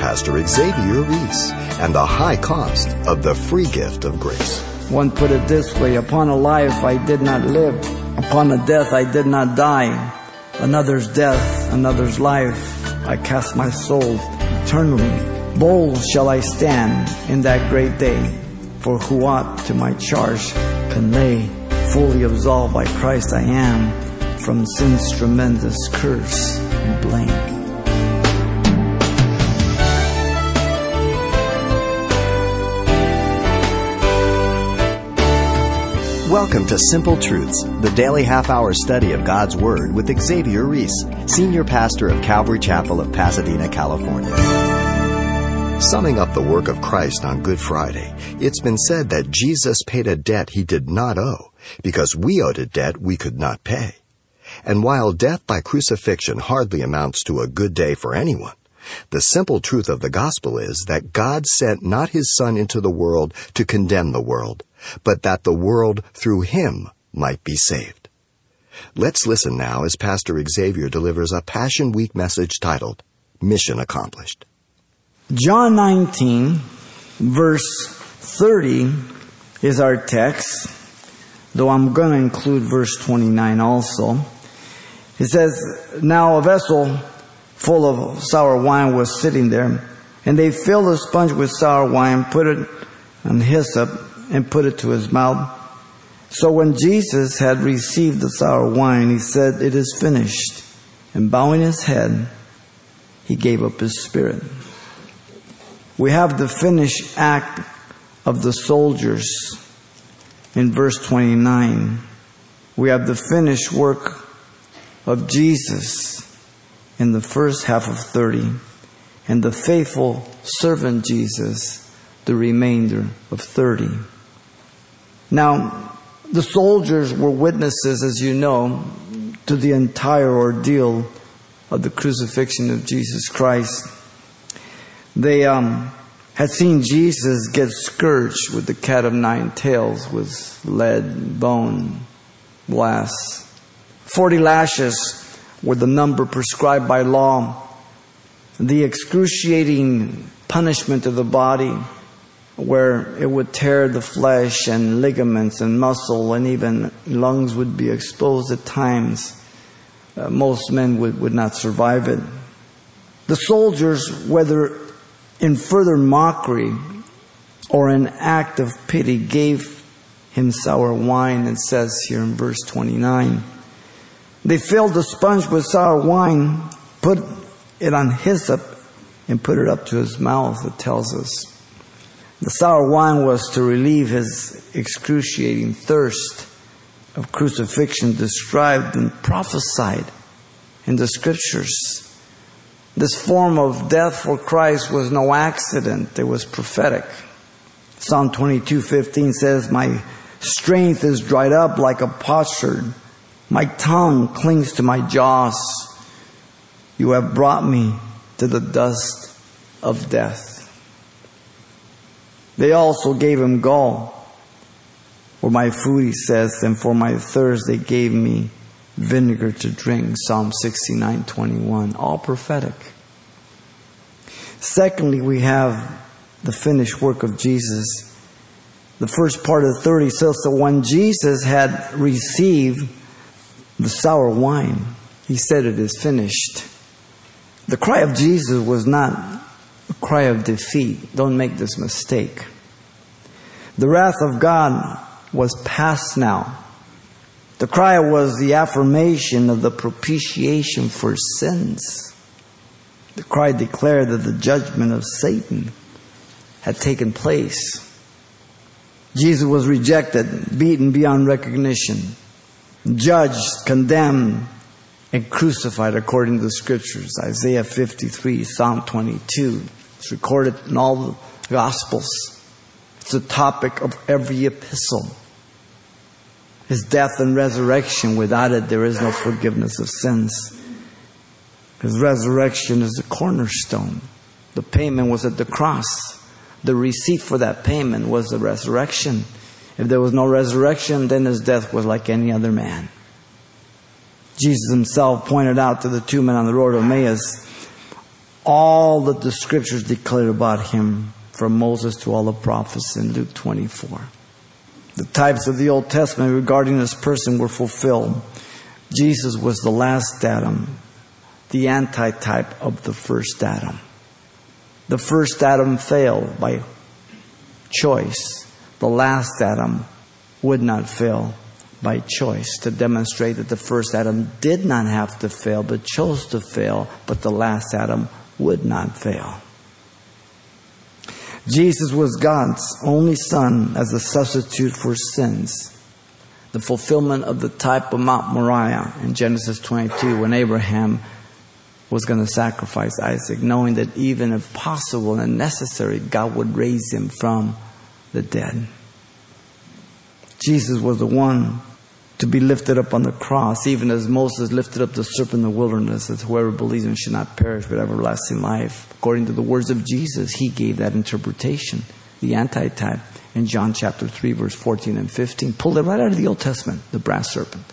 Pastor Xavier Reese and the high cost of the free gift of grace. One put it this way Upon a life I did not live, upon a death I did not die. Another's death, another's life, I cast my soul eternally. Bold shall I stand in that great day, for who aught to my charge can lay? Fully absolved by Christ I am from sin's tremendous curse and blame. Welcome to Simple Truths, the daily half hour study of God's Word with Xavier Reese, Senior Pastor of Calvary Chapel of Pasadena, California. Summing up the work of Christ on Good Friday, it's been said that Jesus paid a debt he did not owe because we owed a debt we could not pay. And while death by crucifixion hardly amounts to a good day for anyone, the simple truth of the gospel is that God sent not his Son into the world to condemn the world, but that the world through him might be saved. Let's listen now as Pastor Xavier delivers a Passion Week message titled Mission Accomplished. John 19, verse 30 is our text, though I'm going to include verse 29 also. It says, Now a vessel full of sour wine was sitting there, and they filled a sponge with sour wine, put it on hyssop, and put it to his mouth. So when Jesus had received the sour wine, he said, It is finished. And bowing his head, he gave up his spirit. We have the finished act of the soldiers in verse 29. We have the finished work of Jesus in the first half of 30, and the faithful servant Jesus the remainder of 30. Now, the soldiers were witnesses, as you know, to the entire ordeal of the crucifixion of Jesus Christ. They um, had seen Jesus get scourged with the cat of nine tails, with lead, bone, glass. Forty lashes were the number prescribed by law. The excruciating punishment of the body where it would tear the flesh and ligaments and muscle and even lungs would be exposed at times. Uh, most men would, would not survive it. The soldiers, whether in further mockery or an act of pity, gave him sour wine, it says here in verse 29. They filled the sponge with sour wine, put it on hyssop, and put it up to his mouth, it tells us. The sour wine was to relieve his excruciating thirst of crucifixion described and prophesied in the scriptures. This form of death for Christ was no accident, it was prophetic. Psalm 22:15 says, "My strength is dried up like a potsherd. My tongue clings to my jaws. You have brought me to the dust of death." They also gave him gall. For my food, he says, and for my thirst, they gave me vinegar to drink. Psalm 69 21. All prophetic. Secondly, we have the finished work of Jesus. The first part of the 30 says that when Jesus had received the sour wine, he said, It is finished. The cry of Jesus was not cry of defeat. Don't make this mistake. The wrath of God was past now. The cry was the affirmation of the propitiation for sins. The cry declared that the judgment of Satan had taken place. Jesus was rejected, beaten beyond recognition, judged, condemned, and crucified according to the scriptures. Isaiah 53, Psalm 22. It's recorded in all the Gospels. It's the topic of every epistle. His death and resurrection. Without it, there is no forgiveness of sins. His resurrection is the cornerstone. The payment was at the cross. The receipt for that payment was the resurrection. If there was no resurrection, then his death was like any other man. Jesus himself pointed out to the two men on the road of Emmaus all that the scriptures declared about him from Moses to all the prophets in Luke 24. The types of the Old Testament regarding this person were fulfilled. Jesus was the last Adam, the antitype of the first Adam. The first Adam failed by choice. The last Adam would not fail by choice to demonstrate that the first Adam did not have to fail but chose to fail, but the last Adam would not fail. Jesus was God's only Son as a substitute for sins. The fulfillment of the type of Mount Moriah in Genesis 22 when Abraham was going to sacrifice Isaac, knowing that even if possible and necessary, God would raise him from the dead. Jesus was the one to be lifted up on the cross, even as Moses lifted up the serpent in the wilderness, that whoever believes in him should not perish but everlasting life. According to the words of Jesus, he gave that interpretation, the antitype, in John chapter 3, verse 14 and 15. Pulled it right out of the Old Testament, the brass serpent.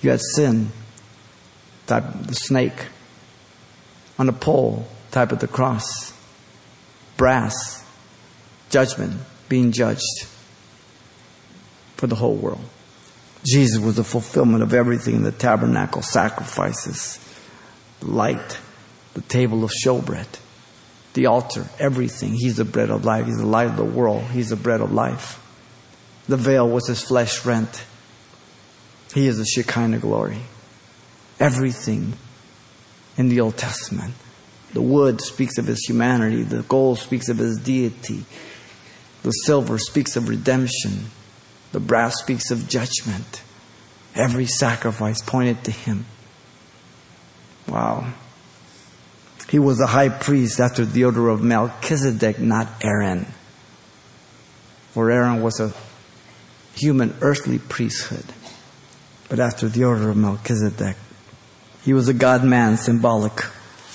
You had sin, type the snake. On a pole, type of the cross. Brass, judgment, being judged for the whole world. Jesus was the fulfillment of everything in the tabernacle sacrifices, light, the table of showbread, the altar, everything. He's the bread of life. He's the light of the world. He's the bread of life. The veil was his flesh rent. He is the Shekinah glory. Everything in the Old Testament. The wood speaks of his humanity. The gold speaks of his deity. The silver speaks of redemption. The brass speaks of judgment. Every sacrifice pointed to him. Wow. He was a high priest after the order of Melchizedek, not Aaron. For Aaron was a human earthly priesthood. But after the order of Melchizedek, he was a God man symbolic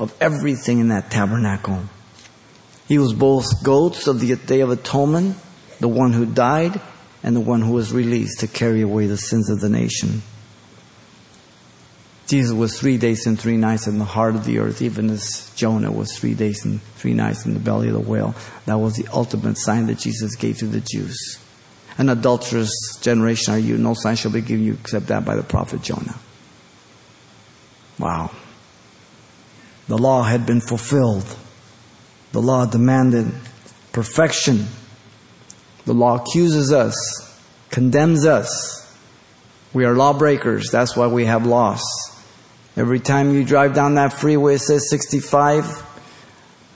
of everything in that tabernacle. He was both goats of the Day of Atonement, the one who died, and the one who was released to carry away the sins of the nation. Jesus was three days and three nights in the heart of the earth, even as Jonah was three days and three nights in the belly of the whale. That was the ultimate sign that Jesus gave to the Jews. An adulterous generation are you, no sign shall be given you except that by the prophet Jonah. Wow. The law had been fulfilled. The law demanded perfection the law accuses us, condemns us. We are lawbreakers. That's why we have laws. Every time you drive down that freeway, it says 65.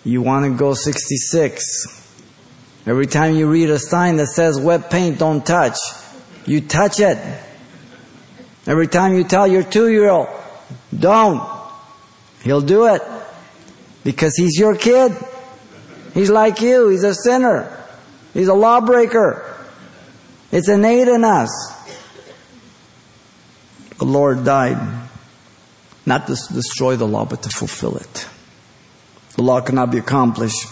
You want to go 66. Every time you read a sign that says wet paint, don't touch. You touch it. Every time you tell your two year old, don't. He'll do it. Because he's your kid. He's like you. He's a sinner. He's a lawbreaker. It's innate in us. The Lord died not to destroy the law, but to fulfill it. The law cannot be accomplished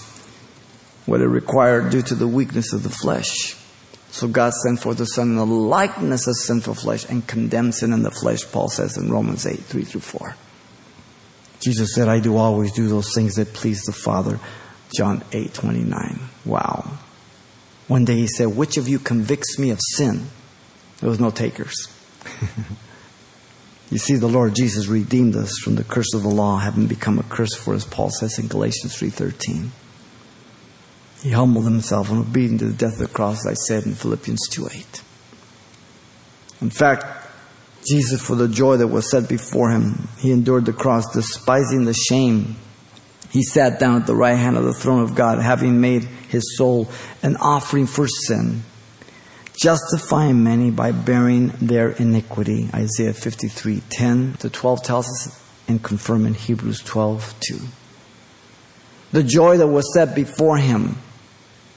what it required due to the weakness of the flesh. So God sent forth the Son in the likeness of sinful flesh and condemned sin in the flesh, Paul says in Romans 8, 3 through 4. Jesus said, I do always do those things that please the Father. John 8, 29. Wow. One day he said, Which of you convicts me of sin? There was no takers. you see, the Lord Jesus redeemed us from the curse of the law, having become a curse for us, Paul says in Galatians 3.13. He humbled himself and obedient to the death of the cross, as I said in Philippians 2.8. In fact, Jesus, for the joy that was set before him, he endured the cross, despising the shame. He sat down at the right hand of the throne of God, having made his soul an offering for sin, justifying many by bearing their iniquity. Isaiah 53 10 to 12 tells us, and confirm in Hebrews 12 2. The joy that was set before him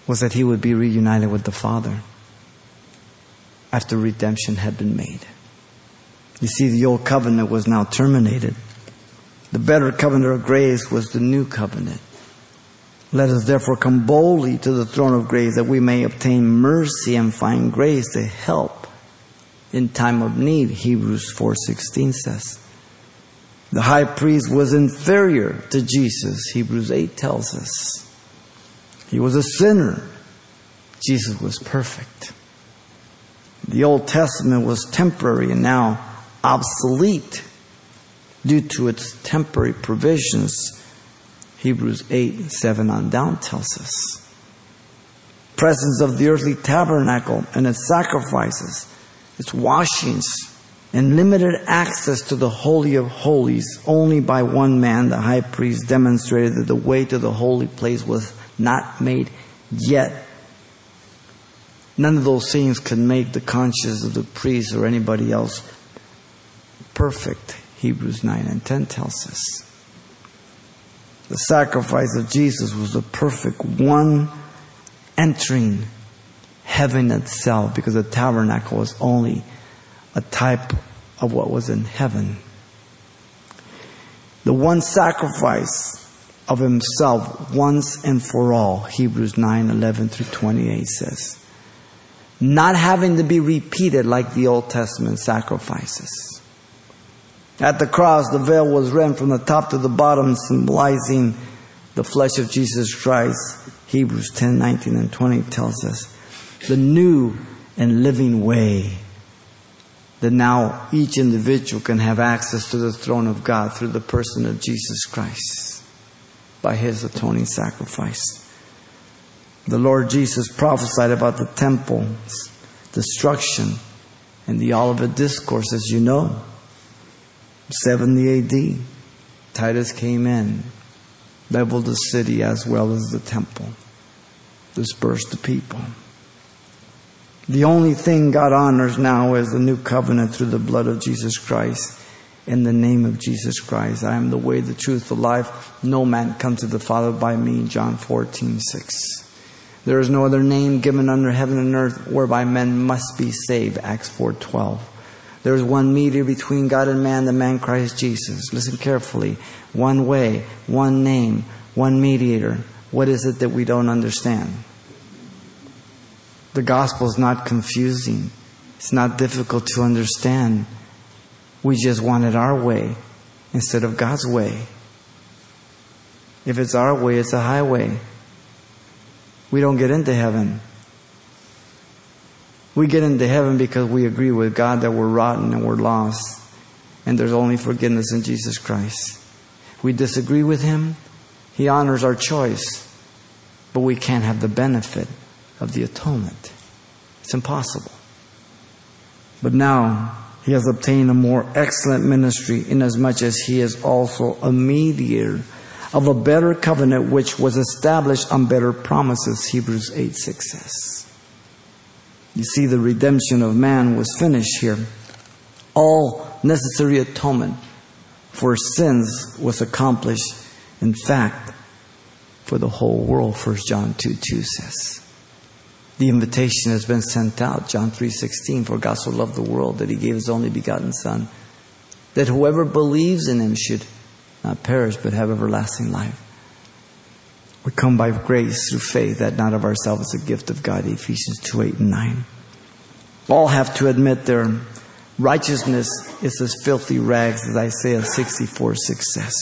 was that he would be reunited with the Father after redemption had been made. You see, the old covenant was now terminated. The better covenant of grace was the new covenant. Let us therefore come boldly to the throne of grace that we may obtain mercy and find grace to help in time of need, Hebrews 4:16 says. The high priest was inferior to Jesus, Hebrews 8 tells us. He was a sinner. Jesus was perfect. The Old Testament was temporary and now obsolete due to its temporary provisions. Hebrews 8 7 on down tells us. Presence of the earthly tabernacle and its sacrifices, its washings, and limited access to the Holy of Holies only by one man, the high priest, demonstrated that the way to the holy place was not made yet. None of those things could make the conscience of the priest or anybody else perfect. Hebrews 9 and 10 tells us. The sacrifice of Jesus was the perfect one entering heaven itself because the tabernacle was only a type of what was in heaven. The one sacrifice of himself once and for all, Hebrews 9 11 through 28 says. Not having to be repeated like the Old Testament sacrifices. At the cross, the veil was rent from the top to the bottom, symbolizing the flesh of Jesus Christ. Hebrews 10 19 and 20 tells us the new and living way that now each individual can have access to the throne of God through the person of Jesus Christ by his atoning sacrifice. The Lord Jesus prophesied about the temple's destruction in the Olivet Discourse, as you know. 70 AD, Titus came in, leveled the city as well as the temple, dispersed the people. The only thing God honors now is the new covenant through the blood of Jesus Christ. In the name of Jesus Christ, I am the way, the truth, the life. No man comes to the Father by me. John 14, 6. There is no other name given under heaven and earth whereby men must be saved. Acts 4, 12. There is one mediator between God and man, the man Christ Jesus. Listen carefully. One way, one name, one mediator. What is it that we don't understand? The gospel is not confusing. It's not difficult to understand. We just want it our way instead of God's way. If it's our way, it's a highway. We don't get into heaven. We get into heaven because we agree with God that we're rotten and we're lost, and there's only forgiveness in Jesus Christ. We disagree with Him, He honors our choice, but we can't have the benefit of the atonement. It's impossible. But now, He has obtained a more excellent ministry inasmuch as He is also a mediator of a better covenant which was established on better promises, Hebrews 8 6 says. You see, the redemption of man was finished here. All necessary atonement for sins was accomplished. In fact, for the whole world, 1 John 2 2 says. The invitation has been sent out, John 3:16, for God so loved the world that he gave his only begotten son, that whoever believes in him should not perish but have everlasting life. We come by grace through faith, that not of ourselves is a gift of God, Ephesians 2 8 and 9. All have to admit their righteousness is as filthy rags, as Isaiah 64 6 says.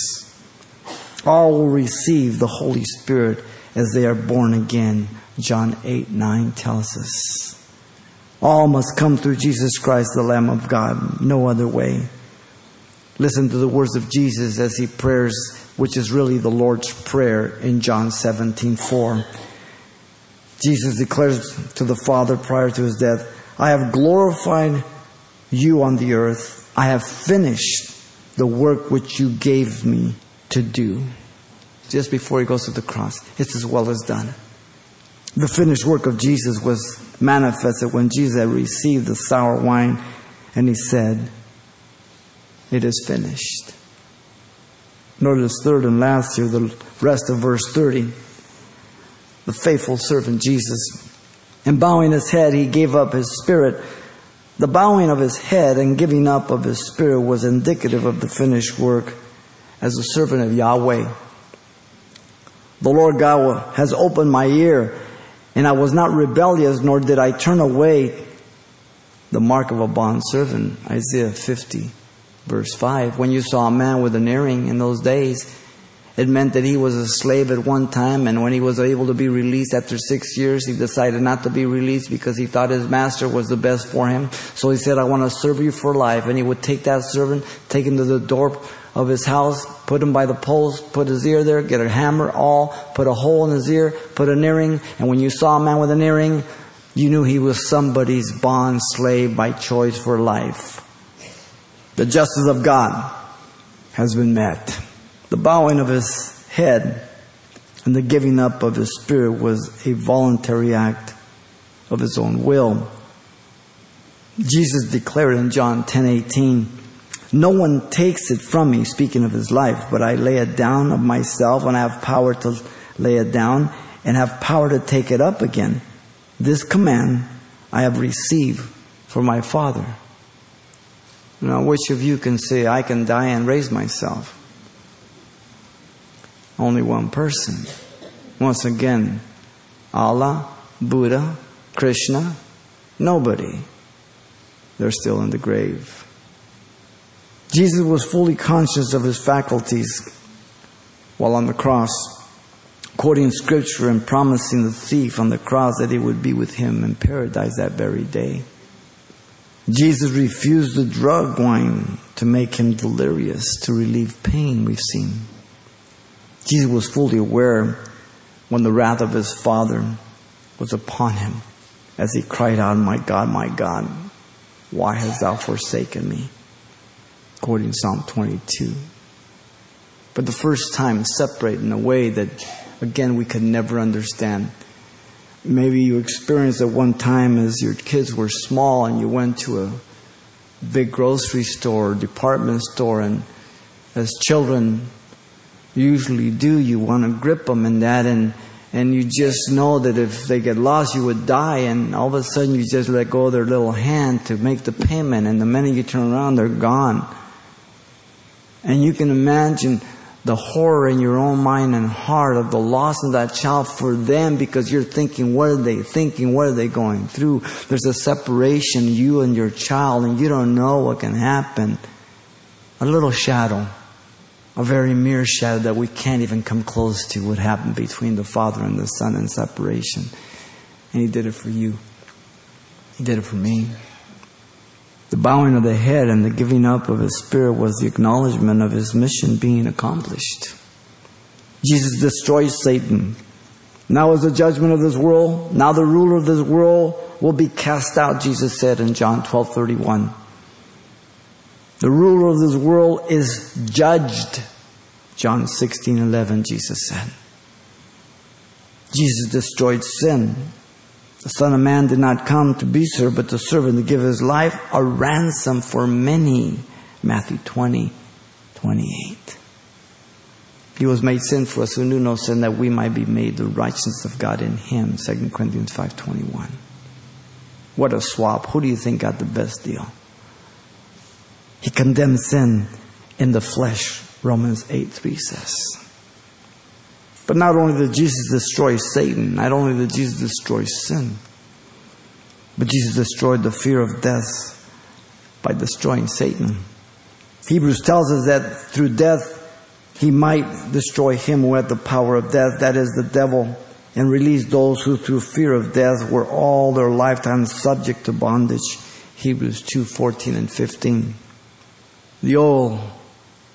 All will receive the Holy Spirit as they are born again, John 8 9 tells us. All must come through Jesus Christ, the Lamb of God, no other way. Listen to the words of Jesus as he prays which is really the Lord's Prayer in John 17 4. Jesus declares to the Father prior to his death, I have glorified you on the earth. I have finished the work which you gave me to do. Just before he goes to the cross, it's as well as done. The finished work of Jesus was manifested when Jesus received the sour wine and he said, It is finished. Notice third and last here, the rest of verse 30. The faithful servant Jesus. And bowing his head, he gave up his spirit. The bowing of his head and giving up of his spirit was indicative of the finished work as a servant of Yahweh. The Lord God has opened my ear, and I was not rebellious, nor did I turn away the mark of a bond servant. Isaiah 50, Verse 5 When you saw a man with an earring in those days, it meant that he was a slave at one time, and when he was able to be released after six years, he decided not to be released because he thought his master was the best for him. So he said, I want to serve you for life. And he would take that servant, take him to the door of his house, put him by the post, put his ear there, get a hammer, awl, put a hole in his ear, put an earring, and when you saw a man with an earring, you knew he was somebody's bond slave by choice for life. The justice of God has been met. The bowing of his head and the giving up of his spirit was a voluntary act of his own will. Jesus declared in John 10:18, "No one takes it from me, speaking of his life, but I lay it down of myself and I have power to lay it down and have power to take it up again. This command I have received from my Father." Now, which of you can say, I can die and raise myself? Only one person. Once again, Allah, Buddha, Krishna, nobody. They're still in the grave. Jesus was fully conscious of his faculties while on the cross, quoting scripture and promising the thief on the cross that he would be with him in paradise that very day. Jesus refused the drug wine to make him delirious, to relieve pain, we've seen. Jesus was fully aware when the wrath of his Father was upon him as he cried out, My God, my God, why hast thou forsaken me? According to Psalm 22. For the first time, separate in a way that, again, we could never understand. Maybe you experienced at one time as your kids were small and you went to a big grocery store, department store, and as children usually do, you want to grip them in that and and you just know that if they get lost, you would die, and all of a sudden you just let go of their little hand to make the payment, and the minute you turn around, they're gone. And you can imagine the horror in your own mind and heart of the loss of that child for them because you're thinking, what are they thinking? What are they going through? There's a separation, you and your child, and you don't know what can happen. A little shadow, a very mere shadow that we can't even come close to what happened between the Father and the Son in separation. And He did it for you. He did it for me. The bowing of the head and the giving up of his spirit was the acknowledgement of his mission being accomplished. Jesus destroyed Satan. Now is the judgment of this world. Now the ruler of this world will be cast out, Jesus said in John 12 31. The ruler of this world is judged. John 16 11, Jesus said. Jesus destroyed sin. The Son of Man did not come to be served, but to serve and to give his life a ransom for many. Matthew 20, 28. He was made sin for us who knew no sin that we might be made the righteousness of God in him. 2 Corinthians 5.21. What a swap. Who do you think got the best deal? He condemned sin in the flesh, Romans 8 3 says. But not only did Jesus destroy Satan, not only did Jesus destroy sin, but Jesus destroyed the fear of death by destroying Satan. Hebrews tells us that through death, he might destroy him who had the power of death, that is the devil, and release those who through fear of death were all their lifetime subject to bondage. Hebrews 2 14 and 15. The old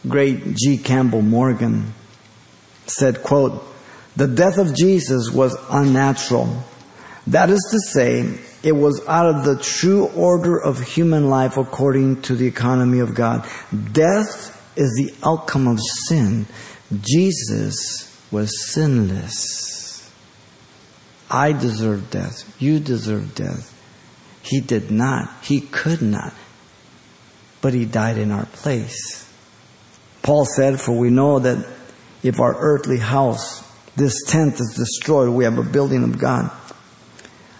great G. Campbell Morgan said, quote, the death of Jesus was unnatural. That is to say, it was out of the true order of human life according to the economy of God. Death is the outcome of sin. Jesus was sinless. I deserve death. You deserve death. He did not. He could not. But he died in our place. Paul said, For we know that if our earthly house, this tent is destroyed, we have a building of God.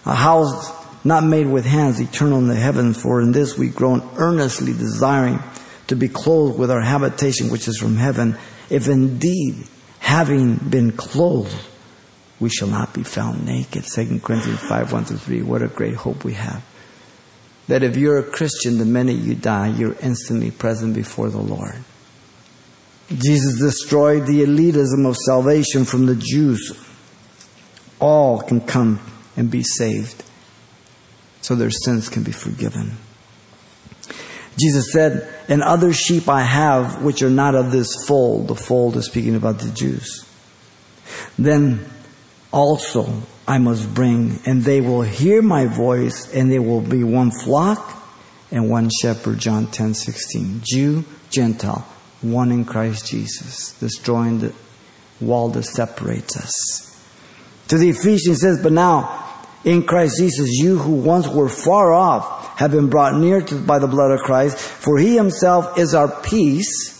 A house not made with hands, eternal in the heavens, for in this we groan earnestly desiring to be clothed with our habitation which is from heaven, if indeed, having been clothed, we shall not be found naked. 2 Corinthians 5, 1 through 3. What a great hope we have. that if you're a Christian, the minute you die, you're instantly present before the Lord. Jesus destroyed the elitism of salvation from the Jews. All can come and be saved, so their sins can be forgiven. Jesus said, And other sheep I have which are not of this fold. The fold is speaking about the Jews. Then also I must bring, and they will hear my voice, and they will be one flock and one shepherd. John 10 16. Jew, Gentile, one in Christ Jesus, destroying the wall that separates us. To the Ephesians says, But now, in Christ Jesus, you who once were far off have been brought near to, by the blood of Christ, for he himself is our peace,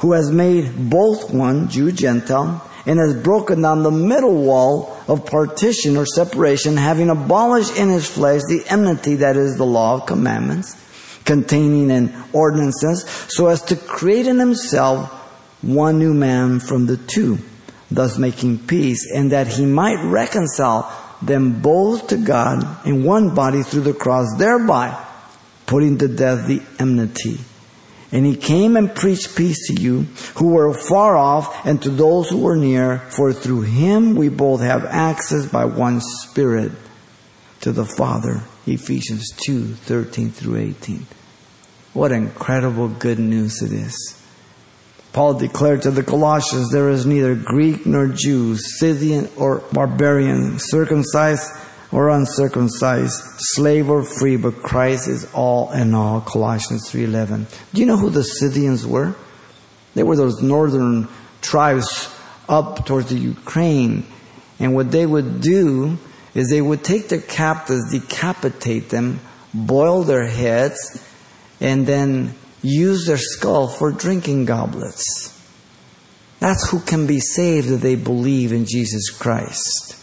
who has made both one, Jew, Gentile, and has broken down the middle wall of partition or separation, having abolished in his flesh the enmity that is the law of commandments, containing in ordinances, so as to create in himself one new man from the two, thus making peace, and that he might reconcile them both to God in one body through the cross, thereby putting to death the enmity. And he came and preached peace to you who were far off and to those who were near, for through him we both have access by one Spirit to the Father. Ephesians 2 13 through 18. What incredible good news it is. Paul declared to the Colossians, there is neither Greek nor Jew, Scythian or barbarian, circumcised or uncircumcised, slave or free, but Christ is all in all. Colossians 3.11. Do you know who the Scythians were? They were those northern tribes up towards the Ukraine. And what they would do is they would take their captives, decapitate them, boil their heads, and then use their skull for drinking goblets. That's who can be saved if they believe in Jesus Christ.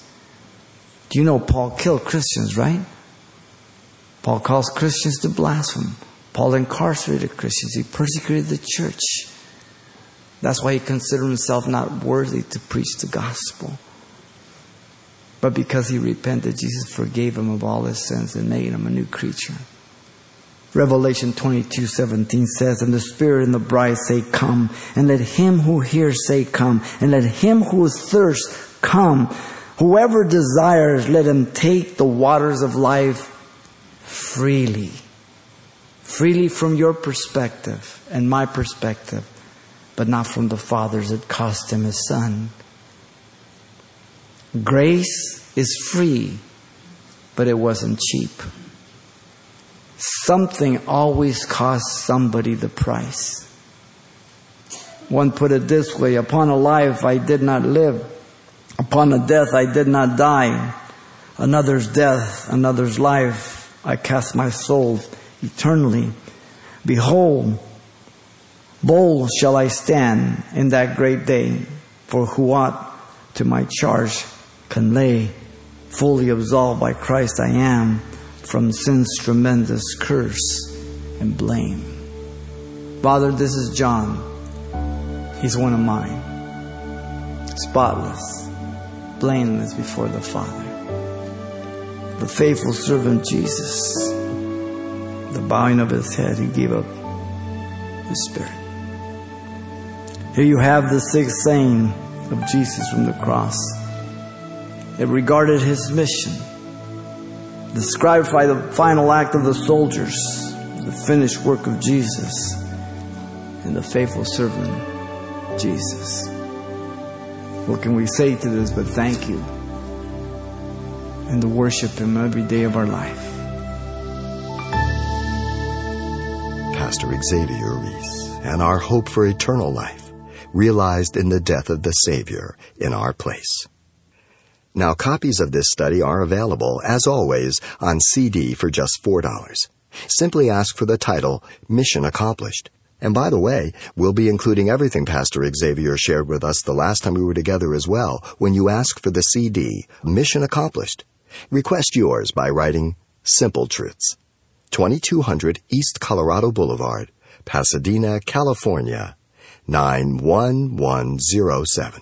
Do you know Paul killed Christians, right? Paul calls Christians to blaspheme. Paul incarcerated Christians. He persecuted the church. That's why he considered himself not worthy to preach the gospel. But because he repented, Jesus forgave him of all his sins and made him a new creature. Revelation 22, 17 says, And the Spirit and the bride say, Come. And let him who hears say, Come. And let him who is thirst come. Whoever desires, let him take the waters of life freely. Freely from your perspective and my perspective, but not from the Father's. It cost him his son. Grace is free, but it wasn't cheap. Something always costs somebody the price. One put it this way Upon a life I did not live, upon a death I did not die. Another's death, another's life, I cast my soul eternally. Behold, bold shall I stand in that great day, for who aught to my charge can lay, fully absolved by Christ I am from sin's tremendous curse and blame. Father, this is John. He's one of mine. Spotless, blameless before the Father. The faithful servant Jesus, the bowing of his head, he gave up his spirit. Here you have the sixth saying of Jesus from the cross. It regarded his mission described by the final act of the soldiers, the finished work of Jesus, and the faithful servant, Jesus. What can we say to this but thank you and to worship Him every day of our life? Pastor Xavier Reese and our hope for eternal life realized in the death of the Savior in our place. Now, copies of this study are available, as always, on CD for just $4. Simply ask for the title, Mission Accomplished. And by the way, we'll be including everything Pastor Xavier shared with us the last time we were together as well when you ask for the CD, Mission Accomplished. Request yours by writing Simple Truths. 2200 East Colorado Boulevard, Pasadena, California, 91107.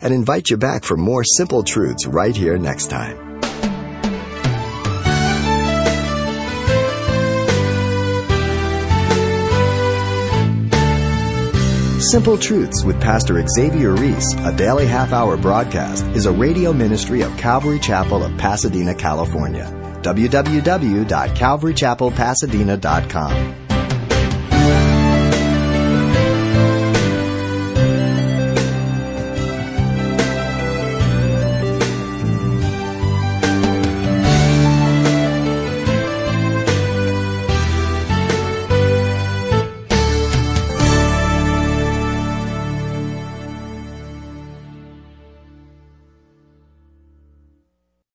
And invite you back for more simple truths right here next time. Simple Truths with Pastor Xavier Reese, a daily half hour broadcast, is a radio ministry of Calvary Chapel of Pasadena, California. www.calvarychapelpasadena.com.